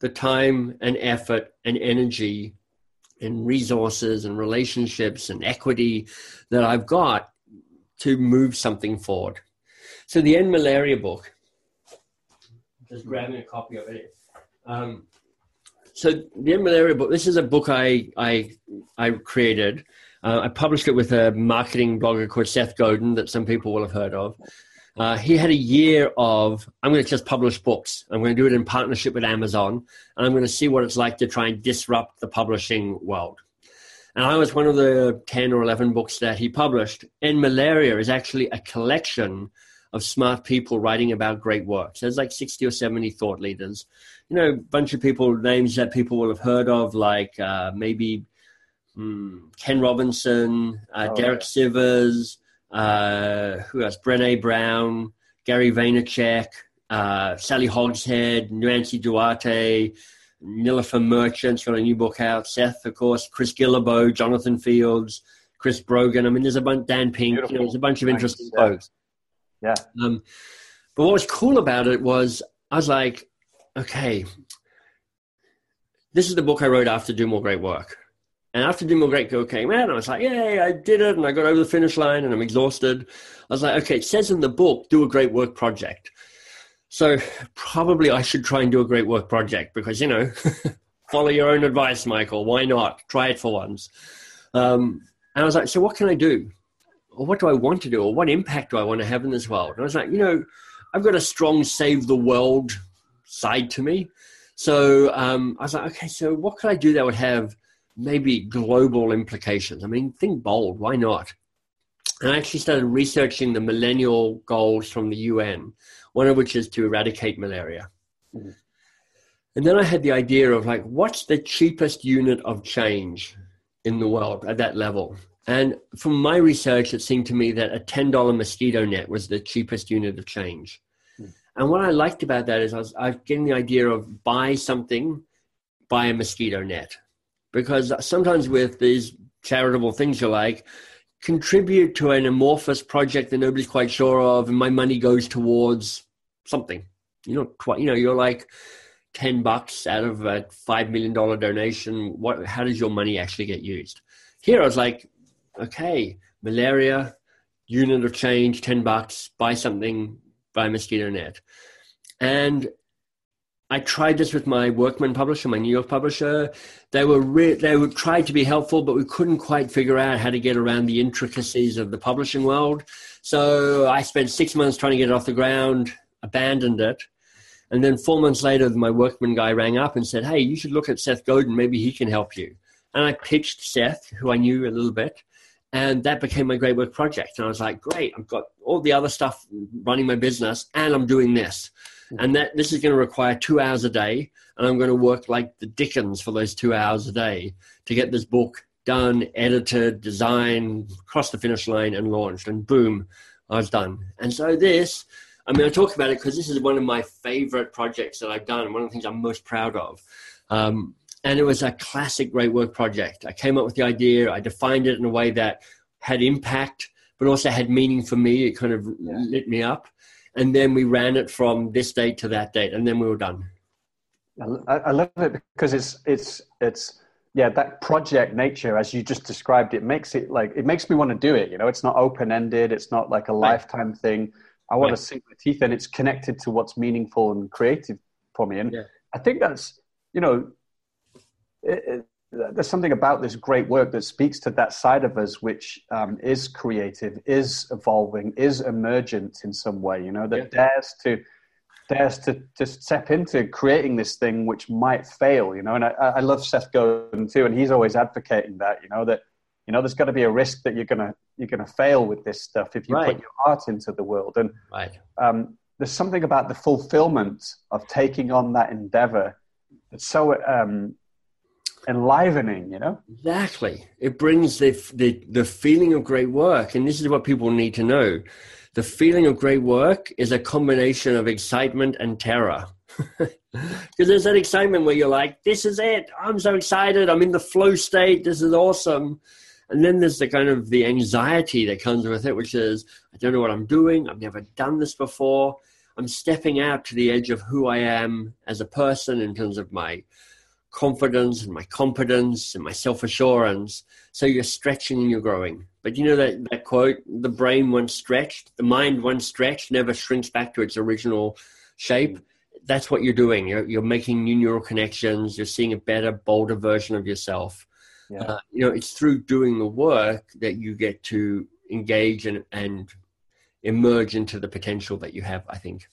the time and effort and energy and resources and relationships and equity that i've got to move something forward? So the end malaria book just grabbing a copy of it. Um, so the malaria book this is a book i i i created uh, I published it with a marketing blogger called Seth Godin that some people will have heard of. Uh, he had a year of, I'm going to just publish books. I'm going to do it in partnership with Amazon, and I'm going to see what it's like to try and disrupt the publishing world. And I was one of the 10 or 11 books that he published. And Malaria is actually a collection of smart people writing about great work. So there's like 60 or 70 thought leaders. You know, a bunch of people, names that people will have heard of, like uh, maybe hmm, Ken Robinson, uh, oh, Derek yeah. Sivers, uh, who else? Brene Brown, Gary Vaynerchuk, uh, Sally Hogshead, Nancy Duarte, Nilofer Merchant's got a new book out. Seth, of course, Chris Guillebeau, Jonathan Fields, Chris Brogan. I mean, there's a bunch. Dan Pink. You know, there's a bunch of interesting folks. Yeah. Um, but what was cool about it was I was like, okay, this is the book I wrote after Do More Great Work. And after Do More great go came out, I was like, yay, I did it. And I got over the finish line and I'm exhausted. I was like, okay, it says in the book, do a great work project. So probably I should try and do a great work project because, you know, follow your own advice, Michael. Why not? Try it for once. Um, and I was like, so what can I do? Or what do I want to do? Or what impact do I want to have in this world? And I was like, you know, I've got a strong save the world side to me. So um, I was like, okay, so what could I do that would have maybe global implications. I mean, think bold. Why not? And I actually started researching the millennial goals from the UN, one of which is to eradicate malaria. Mm-hmm. And then I had the idea of like, what's the cheapest unit of change in the world at that level? And from my research, it seemed to me that a $10 mosquito net was the cheapest unit of change. And what I liked about that is I was, I was getting the idea of buy something, buy a mosquito net. Because sometimes with these charitable things you like, contribute to an amorphous project that nobody's quite sure of, and my money goes towards something. You know, quite, you know, you're like, 10 bucks out of a $5 million donation, what, how does your money actually get used? Here I was like, okay, malaria, unit of change, 10 bucks, buy something, buy mosquito net. And I tried this with my Workman publisher, my New York publisher. They were re- they would try to be helpful, but we couldn't quite figure out how to get around the intricacies of the publishing world. So I spent six months trying to get it off the ground, abandoned it, and then four months later, my Workman guy rang up and said, "Hey, you should look at Seth Godin. Maybe he can help you." And I pitched Seth, who I knew a little bit, and that became my great work project. And I was like, great, I've got all the other stuff running my business and I'm doing this. And that this is going to require two hours a day. And I'm going to work like the Dickens for those two hours a day to get this book done, edited, designed, crossed the finish line and launched. And boom, I was done. And so this, I mean, I talk about it because this is one of my favorite projects that I've done. One of the things I'm most proud of. Um, and it was a classic great work project. I came up with the idea, I defined it in a way that had impact, but also had meaning for me. It kind of yeah. lit me up. And then we ran it from this date to that date, and then we were done. I, I love it because it's it's it's yeah that project nature as you just described it makes it like it makes me want to do it you know it's not open ended it's not like a right. lifetime thing i want right. to sink my teeth in it's connected to what's meaningful and creative for me and yeah. i think that's you know it, it, there's something about this great work that speaks to that side of us which um, is creative is evolving is emergent in some way you know that yeah. dares to dares to, to step into creating this thing which might fail you know and i, I love seth godin too and he's always advocating that you know that you know there's got to be a risk that you're gonna you're gonna fail with this stuff if you right. put your heart into the world and right. um, there's something about the fulfillment of taking on that endeavor that's so um, enlivening, you know? Exactly. It brings the, the, the feeling of great work. And this is what people need to know. The feeling of great work is a combination of excitement and terror. Because there's that excitement where you're like, this is it. I'm so excited. I'm in the flow state. This is awesome. And then there's the kind of the anxiety that comes with it, which is, I don't know what I'm doing. I've never done this before. I'm stepping out to the edge of who I am as a person in terms of my confidence and my competence and my self assurance. So you're stretching and you're growing. But you know that, that quote the brain, once stretched, the mind, once stretched, never shrinks back to its original shape. That's what you're doing. You're, you're making new neural connections. You're seeing a better, bolder version of yourself. Yeah. Uh, you know, it's through doing the work that you get to engage and, and emerge into the potential that you have, I think.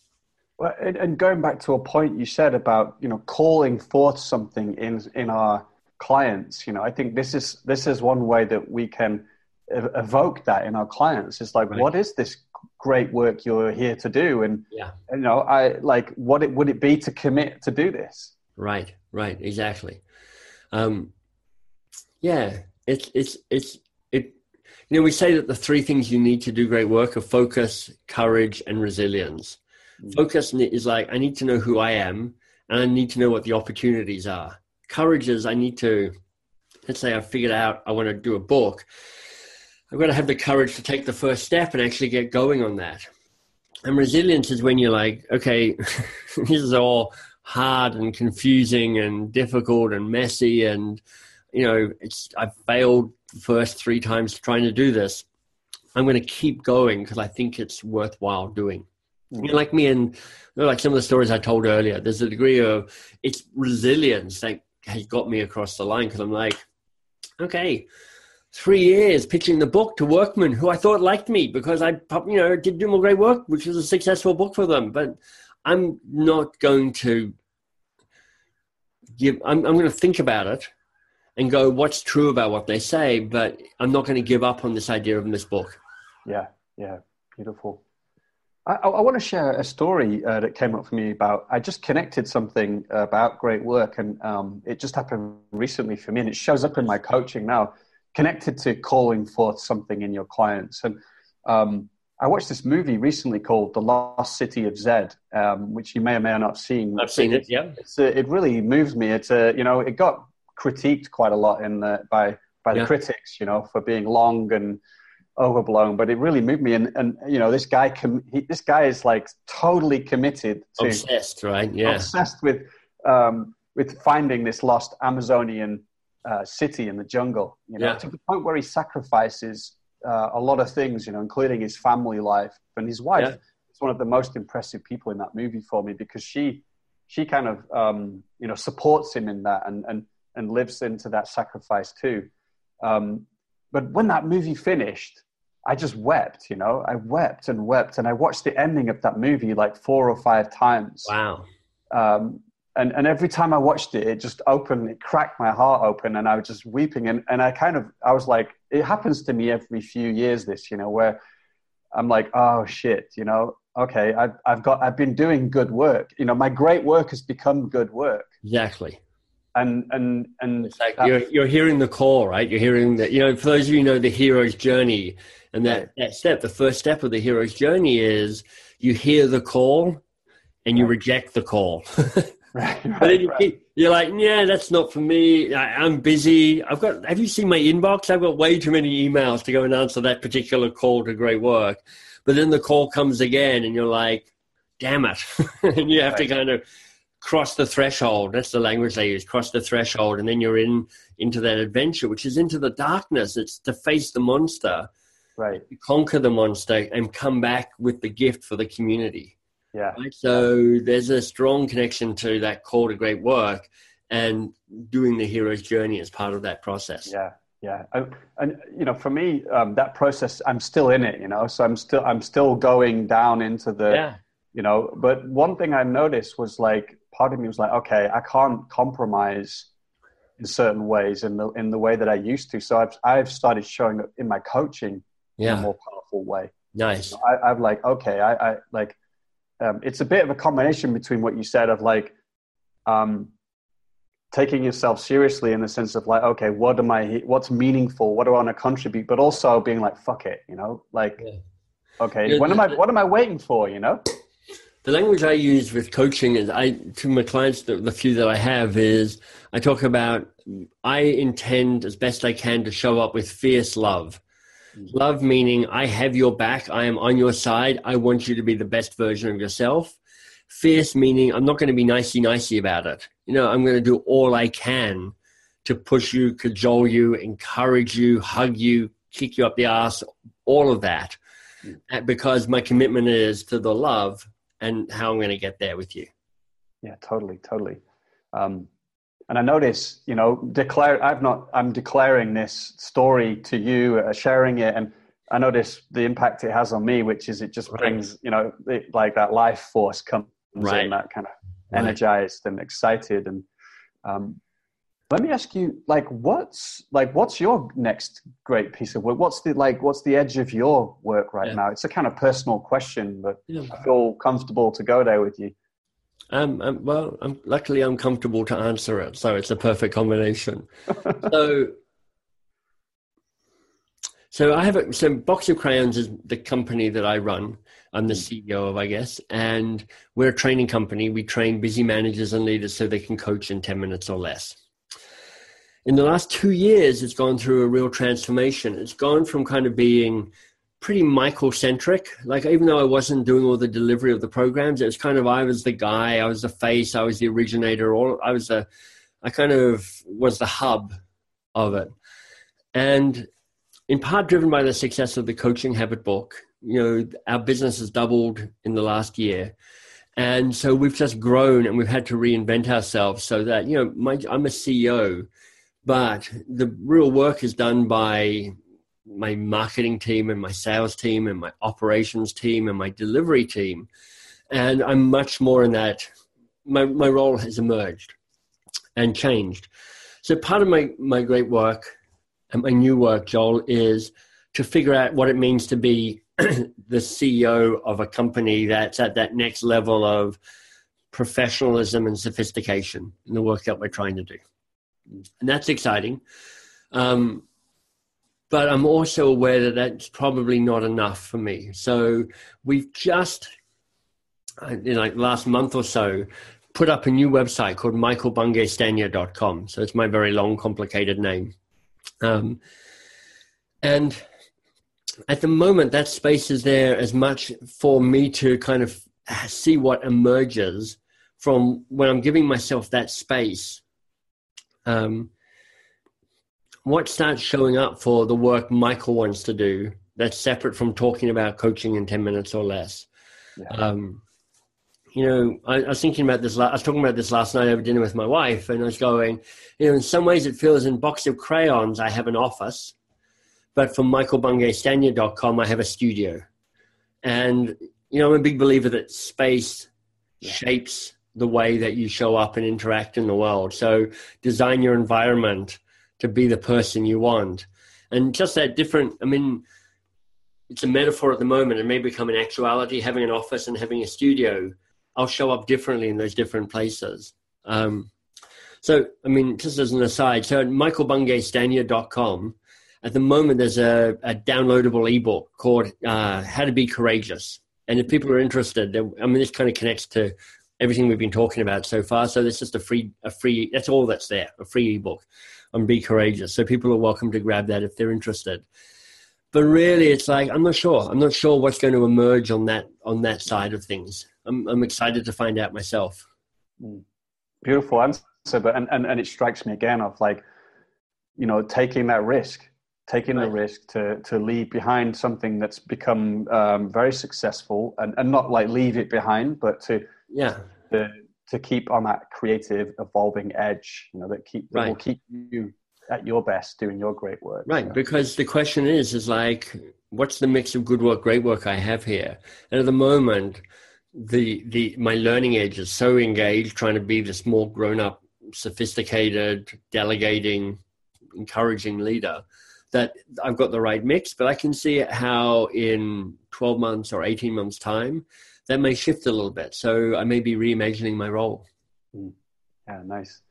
Well, and going back to a point you said about you know calling forth something in in our clients, you know, I think this is this is one way that we can evoke that in our clients. It's like, right. what is this great work you're here to do? And yeah, you know, I like what it would it be to commit to do this? Right, right, exactly. Um, yeah, it's it's it's it. You know, we say that the three things you need to do great work are focus, courage, and resilience. Hmm. Focus is like, I need to know who I am and I need to know what the opportunities are. Courage is, I need to, let's say I've figured out I want to do a book. I've got to have the courage to take the first step and actually get going on that. And resilience is when you're like, okay, this is all hard and confusing and difficult and messy and you know it's i've failed the first three times trying to do this i'm going to keep going because i think it's worthwhile doing you know, like me and like some of the stories I told earlier, there's a degree of it's resilience that has got me across the line because I'm like, okay, three years pitching the book to Workman who I thought liked me because I, you know, did do more great work, which was a successful book for them. But I'm not going to give. I'm, I'm going to think about it and go, what's true about what they say, but I'm not going to give up on this idea of this book. Yeah, yeah, beautiful. I, I, want to share a story uh, that came up for me about. I just connected something about great work, and um, it just happened recently for me, and it shows up in my coaching now. Connected to calling forth something in your clients, and um, I watched this movie recently called The Lost City of Zed, um, which you may or may not have seen. I've seen it. Yeah, a, it really moves me. It's a you know it got critiqued quite a lot in the, by by the yeah. critics, you know, for being long and overblown, but it really moved me. And, and you know, this guy, com- he, this guy is like totally committed to obsessed, right? Yeah, obsessed with um, with finding this lost Amazonian uh, city in the jungle. You know, yeah. to the point where he sacrifices uh, a lot of things, you know, including his family life and his wife. Yeah. It's one of the most impressive people in that movie for me because she she kind of um, you know supports him in that and and and lives into that sacrifice too. Um, but when that movie finished, I just wept, you know, I wept and wept. And I watched the ending of that movie like four or five times. Wow. Um, and, and every time I watched it, it just opened, it cracked my heart open and I was just weeping. And, and I kind of, I was like, it happens to me every few years, this, you know, where I'm like, oh shit, you know, okay, I've, I've got, I've been doing good work. You know, my great work has become good work. Exactly and and and it's like you're you're hearing the call, right? You're hearing that. You know, for those of you who know the hero's journey, and that that step, the first step of the hero's journey is you hear the call, and you right. reject the call. right, right, but then you keep, you're like, yeah, that's not for me. I, I'm busy. I've got. Have you seen my inbox? I've got way too many emails to go and answer that particular call to great work. But then the call comes again, and you're like, damn it, and you have to kind of cross the threshold. That's the language they use. Cross the threshold, and then you're in into that adventure, which is into the darkness. It's to face the monster, right? Conquer the monster and come back with the gift for the community. Yeah. Right? So there's a strong connection to that call to great work and doing the hero's journey as part of that process. Yeah. Yeah, and, and you know, for me, um, that process, I'm still in it. You know, so I'm still, I'm still going down into the, yeah. you know. But one thing I noticed was like part of me was like, okay, I can't compromise in certain ways in the in the way that I used to. So I've I've started showing up in my coaching yeah. in a more powerful way. Nice. You I, am like, okay, I, I like. Um, it's a bit of a combination between what you said of like, um, taking yourself seriously in the sense of like, okay, what am I? What's meaningful? What do I want to contribute? But also being like, fuck it, you know, like, yeah. okay, what am I? What am I waiting for? You know the language I use with coaching is I to my clients the, the, few that I have is I talk about I intend as best I can to show up with fierce love. Love meaning I have your back, I am on your side, I want you to be the best version of yourself. Fierce meaning I'm not going to be nicey nicey about it. You know, I'm going to do all I can to push you, cajole you, encourage you, hug you, kick you up the ass, all of that. Mm-hmm. Because my commitment is to the love and how I'm going to get there with you. Yeah, totally, totally. Um, and I notice, you know, declare. I've not. I'm declaring this story to you, uh, sharing it, and I notice the impact it has on me, which is it just right. brings, you know, it, like that life force comes right. in, that kind of energized right. and excited, and um, let me ask you, like, what's like, what's your next great piece of work? What's the like, what's the edge of your work right yeah. now? It's a kind of personal question, but yeah. I feel comfortable to go there with you. Um, um well, I'm, luckily I'm comfortable to answer it, so it's a perfect combination. so, so I have a, so Box of Crayons is the company that I run. I'm the hmm. CEO of, I guess, and we're a training company. We train busy managers and leaders so they can coach in ten minutes or less in the last two years, it's gone through a real transformation. It's gone from kind of being pretty Michael centric. Like even though I wasn't doing all the delivery of the programs, it was kind of I was the guy, I was the face, I was the originator, or I was the, I kind of was the hub of it, and in part driven by the success of the Coaching Habit book. You know, our business has doubled in the last year. And so we've just grown and we've had to reinvent ourselves so that, you know, my, I'm a CEO but the real work is done by my marketing team and my sales team and my operations team and my delivery team. And I'm much more in that. My, my role has emerged and changed. So part of my, my great work and my new work, Joel, is to figure out what it means to be the CEO of a company that's at that next level of professionalism and sophistication in the work that we're trying to do. And that's exciting. Um, but I'm also aware that that's probably not enough for me. So we've just, in like last month or so, put up a new website called michaelbungay-stanier.com. So it's my very long, complicated name. Um, and at the moment, that space is there as much for me to kind of see what emerges from when I'm giving myself that space. Um, what starts showing up for the work Michael wants to do that's separate from talking about coaching in 10 minutes or less? Yeah. Um, you know, I, I, was thinking about this. I was talking about this last night over dinner with my wife, and I was going, you know, in some ways it feels in box of crayons I have an office, but from michaelbungay-stanier.com I have a studio, and you know, I'm a big believer that space yeah. shapes the way that you show up and interact in the world. So design your environment to be the person you want, and just that different. I mean, it's a metaphor at the moment, and may become an actuality. Having an office and having a studio I'll show up differently in those different places. Um, so, I mean, just as an aside, so at michaelbungay-stanier.com, at the moment, there's a, a downloadable ebook called uh, How to Be Courageous. And if people are interested, I mean, this kind of connects to everything we've been talking about so far. So there's just a free, a free, that's all that's there, a free ebook on Be Courageous. So people are welcome to grab that if they're interested. But really, it's like, I'm not sure. I'm not sure what's going to emerge on that, on that side of things. I'm, I'm excited to find out myself. Mm. Beautiful answer, but and, and, and it strikes me again of like, you know, taking that risk, taking right. the risk to to leave behind something that's become um, very successful, and, and not like leave it behind, but to yeah to, to keep on that creative, evolving edge, you know, that keep that right. will keep you at your best doing your great work. Right, because the question is, is like, what's the mix of good work, great work I have here? And at the moment, the the my learning age is so engaged trying to be this more grown up sophisticated delegating encouraging leader that i've got the right mix but i can see how in 12 months or 18 months time that may shift a little bit so i may be reimagining my role mm. yeah nice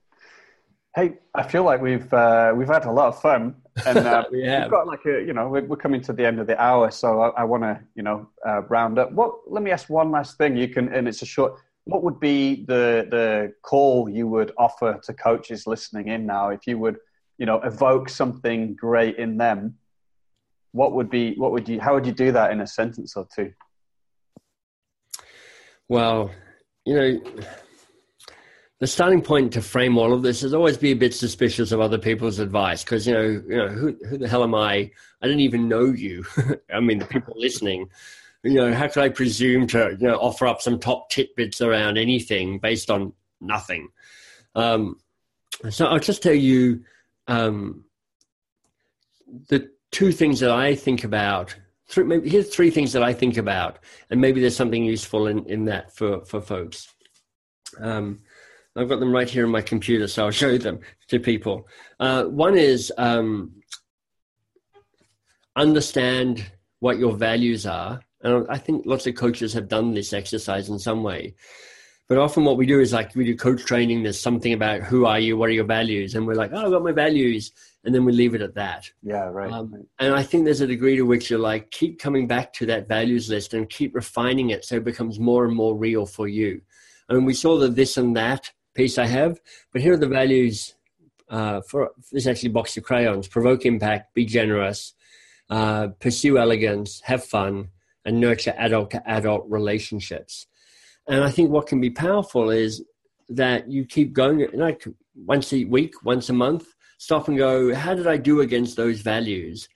Hey, I feel like we've uh, we've had a lot of fun, and uh, we have got like a you know we're, we're, coming to the end of the hour, so I, I want to you know uh, round up. What? Let me ask one last thing. You can, and it's a short. What would be the the call you would offer to coaches listening in now if you would you know evoke something great in them? What would be what would you how would you do that in a sentence or two? Well, you know the starting point to frame all of this is always be a bit suspicious of other people's advice because you know you know who, who the hell am I? I don't even know you. I mean, the people listening. You know, how could I presume to you know offer up some top tidbits around anything based on nothing? Um, so I'll just tell you um, the two things that I think about. Three, maybe, here's three things that I think about, and maybe there's something useful in, in that for for folks. Um, I've got them right here on my computer, so I'll show them to people. Uh, one is um, understand what your values are. And I think lots of coaches have done this exercise in some way. But often what we do is like we do coach training, there's something about who are you, what are your values? And we're like, oh, I've got my values. And then we leave it at that. Yeah, right. Um, right. And I think there's a degree to which you're like, keep coming back to that values list and keep refining it so it becomes more and more real for you. And we saw the this and that piece I have. But here are the values uh, for this actually box of crayons provoke impact, be generous, uh, pursue elegance, have fun, and nurture adult to adult relationships. And I think what can be powerful is that you keep going like once a week, once a month, stop and go, how did I do against those values?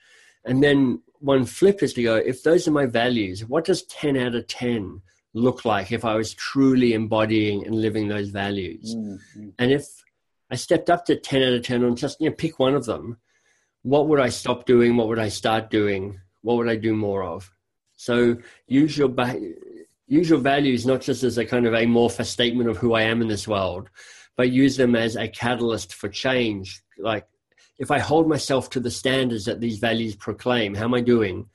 And then one flip is to go, if those are my values, what does 10 out of 10 look like if I was truly embodying and living those values? Mm-hmm. And if I stepped up to 10 out of 10 and just you know, pick one of them, what would I stop doing? What would I start doing? What would I do more of? So use your, use your values not just as a kind of amorphous statement of who I am in this world, but use them as a catalyst for change. Like if I hold myself to the standards that these values proclaim, how am I doing?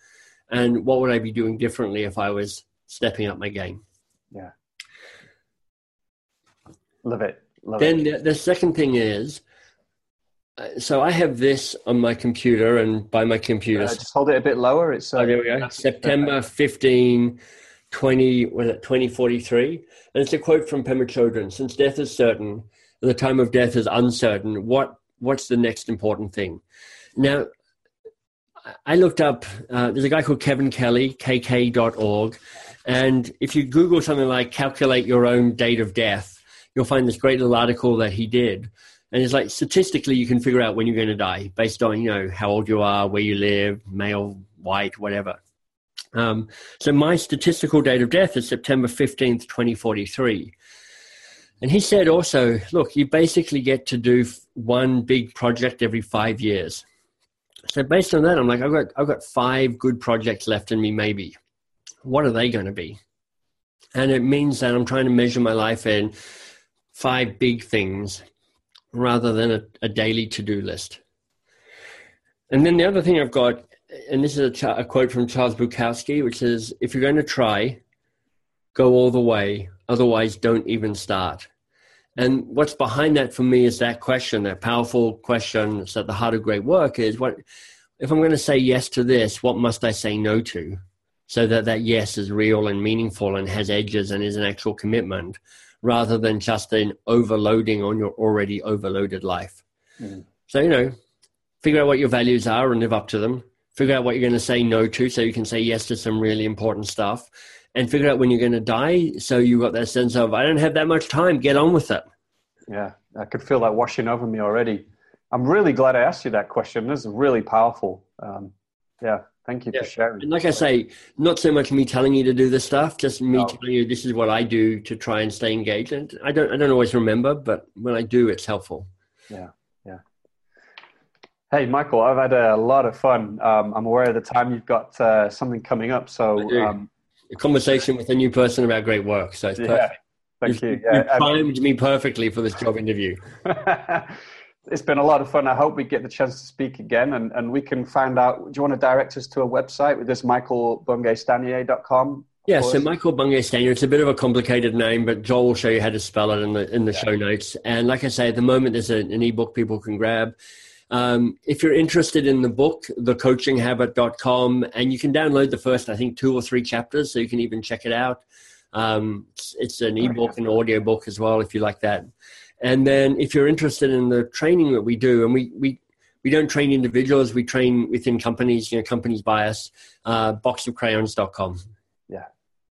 And what would I be doing differently if I was stepping up my game? Yeah. Love it. Love then it. The, the second thing is, uh, so I have this on my computer, and by my computer, uh, just hold it a bit lower. It's uh, oh, there we go. September 15, 20, was it 2043? And it's a quote from Pema Chodron Since death is certain, the time of death is uncertain, what, what's the next important thing? Now, I looked up, uh, there's a guy called Kevin Kelly, kk.org. And if you Google something like calculate your own date of death, you'll find this great little article that he did. And it's like statistically, you can figure out when you're going to die based on, you know, how old you are, where you live, male, white, whatever. Um, so my statistical date of death is September 15th, 2043. And he said also, look, you basically get to do one big project every five years. So based on that, I'm like, I've got, I've got five good projects left in me, maybe. What are they going to be? And it means that I'm trying to measure my life in five big things rather than a, a daily to-do list. And then the other thing I've got, and this is a, a quote from Charles Bukowski, which is, if you're going to try, go all the way. Otherwise, don't even start. And what's behind that for me is that question, that powerful question that's at the heart of great work is what if I'm going to say yes to this, what must I say no to? So that that yes is real and meaningful and has edges and is an actual commitment rather than just an overloading on your already overloaded life. Mm. So, you know, figure out what your values are and live up to them. Figure out what you're going to say no to so you can say yes to some really important stuff and figure out when you're going to die. So you got that sense of, I don't have that much time, get on with it. Yeah, I could feel that washing over me already. I'm really glad I asked you that question. This is really powerful. Um, yeah, thank you yeah. for sharing. And like I say, not so much me telling you to do this stuff, just me no. telling you this is what I do to try and stay engaged. And I don't, I don't always remember, but when I do, it's helpful. Yeah, yeah. Hey, Michael, I've had a lot of fun. Um, I'm aware of the time you've got uh, something coming up, so um, a conversation with a new person about great work. So it's perfect. thank you. you. Yeah, you timed me perfectly for this job interview. it's been a lot of fun. I hope we get the chance to speak again and, and we can find out. Do you want to direct us to a website with this michaelbungay-stanier.com? Yeah, so Michael Bungay Stanier, it's a bit of a complicated name, but Joel will show you how to spell it in the in the yeah. show notes. And like I say, at the moment, there's an ebook people can grab. Um, if you're interested in the book, thecoachinghabit.com, and you can download the first, I think, two or three chapters, so you can even check it out. Um, it's, it's, an ebook and audio book as well, if you like that. And then if you're interested in the training that we do, and we, we, we don't train individuals, we train within companies, you know, companies buy us, uh, boxofcrayons.com. Yeah,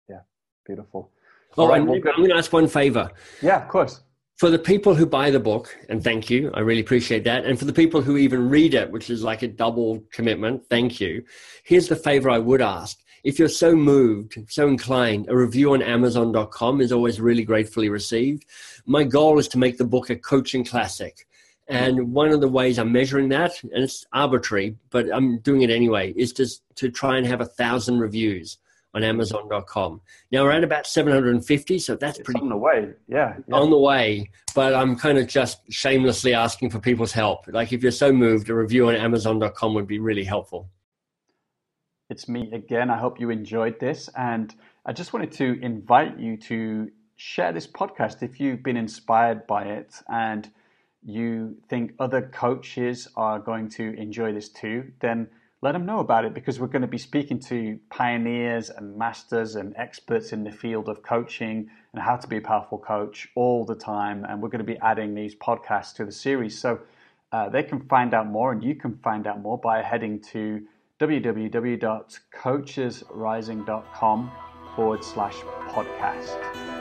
yeah, beautiful. Oh, right, and well, I'm going to ask one favor. Yeah, of course for the people who buy the book, and thank you, I really appreciate that. And for the people who even read it, which is like a double commitment, thank you. Here's the favor I would ask. If you're so moved, so inclined, a review on Amazon.com is always really gratefully received. My goal is to make the book a coaching classic. And one of the ways I'm measuring that, and it's arbitrary, but I'm doing it anyway, is to, to try and have a thousand reviews on Amazon.com. Now we're at about 750, so that's it's pretty on the way. Yeah, yeah, on the way. But I'm kind of just shamelessly asking for people's help. Like if you're so moved, a review on Amazon.com would be really helpful. It's me again. I hope you enjoyed this, and I just wanted to invite you to share this podcast if you've been inspired by it and you think other coaches are going to enjoy this too. Then let them know about it because we're going to be speaking to pioneers and masters and experts in the field of coaching and how to be a powerful coach all the time. And we're going to be adding these podcasts to the series. So uh, they can find out more and you can find out more by heading to www.coachesrising.com forward slash podcast.